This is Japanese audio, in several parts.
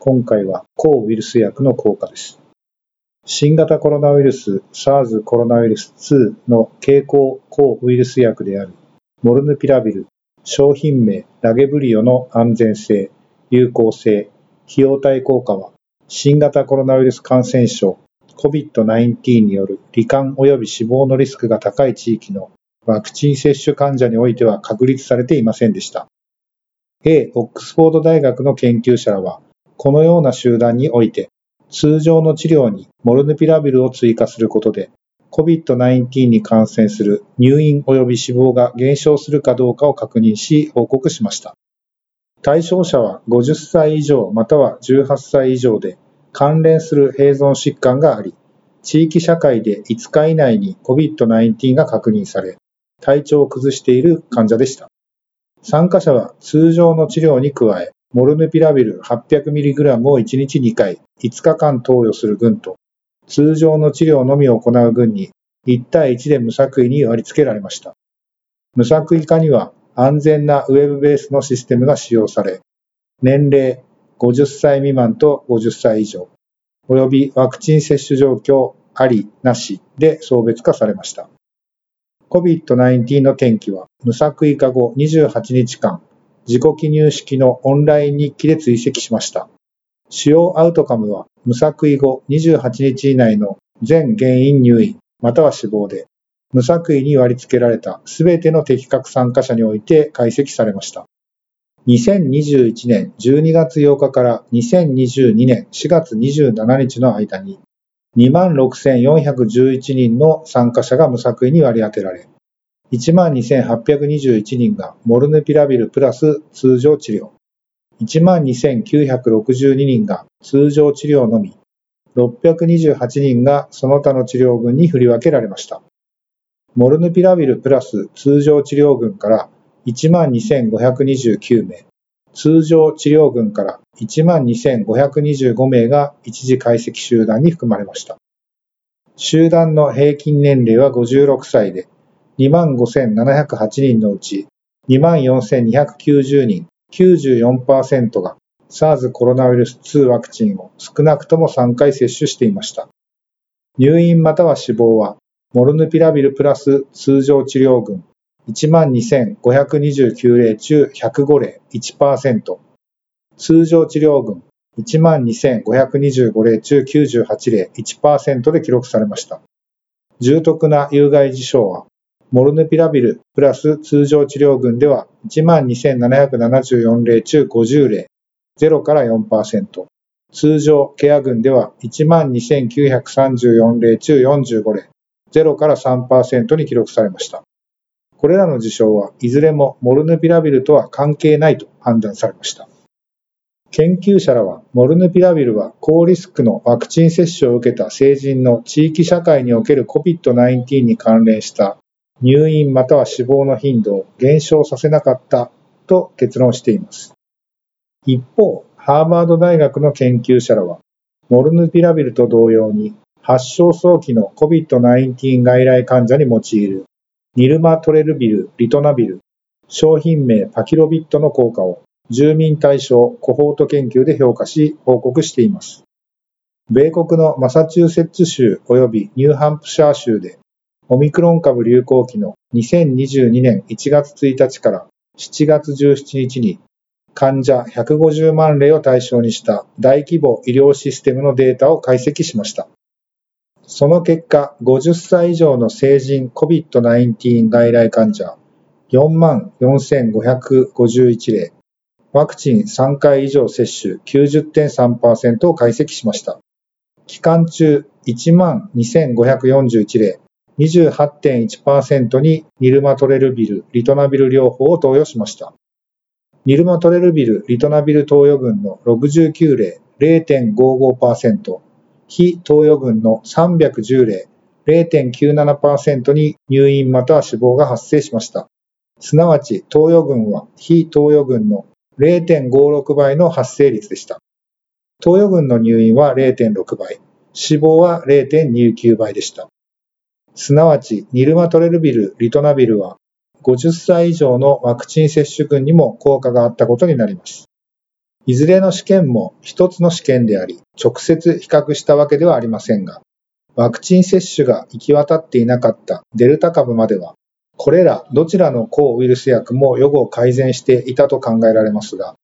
今回は抗ウイルス薬の効果です。新型コロナウイルス SARS コロナウイルス2の経口抗ウイルス薬であるモルヌピラビル、商品名ラゲブリオの安全性、有効性、費用対効果は新型コロナウイルス感染症 COVID-19 による罹患及び死亡のリスクが高い地域のワクチン接種患者においては確立されていませんでした。A. オックスフォード大学の研究者らはこのような集団において、通常の治療にモルヌピラビルを追加することで、COVID-19 に感染する入院及び死亡が減少するかどうかを確認し報告しました。対象者は50歳以上または18歳以上で関連する併存疾患があり、地域社会で5日以内に COVID-19 が確認され、体調を崩している患者でした。参加者は通常の治療に加え、モルヌピラビル 800mg を1日2回、5日間投与する群と、通常の治療のみを行う群に1対1で無作為に割り付けられました。無作為化には安全なウェブベースのシステムが使用され、年齢50歳未満と50歳以上、及びワクチン接種状況あり、なしで送別化されました。COVID-19 の転機は無作為化後28日間、自己記入式のオンライン日記で追跡しました。主要アウトカムは無作為後28日以内の全原因入院または死亡で、無作為に割り付けられたすべての適格参加者において解析されました。2021年12月8日から2022年4月27日の間に26,411人の参加者が無作為に割り当てられ、12,821人がモルヌピラビルプラス通常治療、12,962人が通常治療のみ、628人がその他の治療群に振り分けられました。モルヌピラビルプラス通常治療群から12,529名、通常治療群から12,525名が一時解析集団に含まれました。集団の平均年齢は56歳で、25,708人のうち24,290人、94%が SARS コロナウイルス2ワクチンを少なくとも3回接種していました。入院または死亡は、モルヌピラビルプラス通常治療群12,529例中105例1%、通常治療群12,525例中98例1%で記録されました。重篤な有害事象はモルヌピラビルプラス通常治療群では12,774例中50例、0から4%。通常ケア群では12,934例中45例、0から3%に記録されました。これらの事象はいずれもモルヌピラビルとは関係ないと判断されました。研究者らは、モルヌピラビルは高リスクのワクチン接種を受けた成人の地域社会における COVID-19 に関連した入院または死亡の頻度を減少させなかったと結論しています。一方、ハーバード大学の研究者らは、モルヌピラビルと同様に発症早期の COVID-19 外来患者に用いるニルマトレルビル、リトナビル、商品名パキロビットの効果を住民対象コホート研究で評価し報告しています。米国のマサチューセッツ州及びニューハンプシャー州でオミクロン株流行期の2022年1月1日から7月17日に患者150万例を対象にした大規模医療システムのデータを解析しました。その結果、50歳以上の成人 COVID-19 外来患者44,551例、ワクチン3回以上接種90.3%を解析しました。期間中12,541例、28.1%にニルマトレルビル、リトナビル療法を投与しました。ニルマトレルビル、リトナビル投与群の69例、0.55%、非投与群の310例、0.97%に入院または死亡が発生しました。すなわち、投与群は非投与群の0.56倍の発生率でした。投与群の入院は0.6倍、死亡は0.29倍でした。すなわち、ニルマトレルビル、リトナビルは50歳以上のワクチン接種群にも効果があったことになります。いずれの試験も一つの試験であり、直接比較したわけではありませんが、ワクチン接種が行き渡っていなかったデルタ株までは、これらどちらの抗ウイルス薬も予後を改善していたと考えられますが、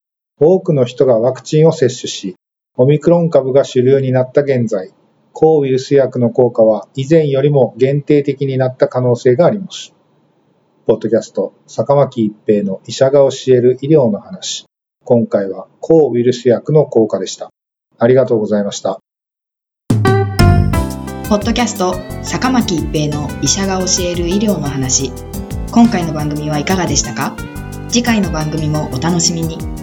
多くの人がワクチンを接種し、オミクロン株が主流になった現在、抗ウイルス薬の効果は以前よりも限定的になった可能性があります。ポッドキャスト、坂巻一平の医者が教える医療の話。今回は抗ウイルス薬の効果でした。ありがとうございました。ポッドキャスト坂巻一平の医者が教える医療の話。今回の番組はいかがでしたか？次回の番組もお楽しみに。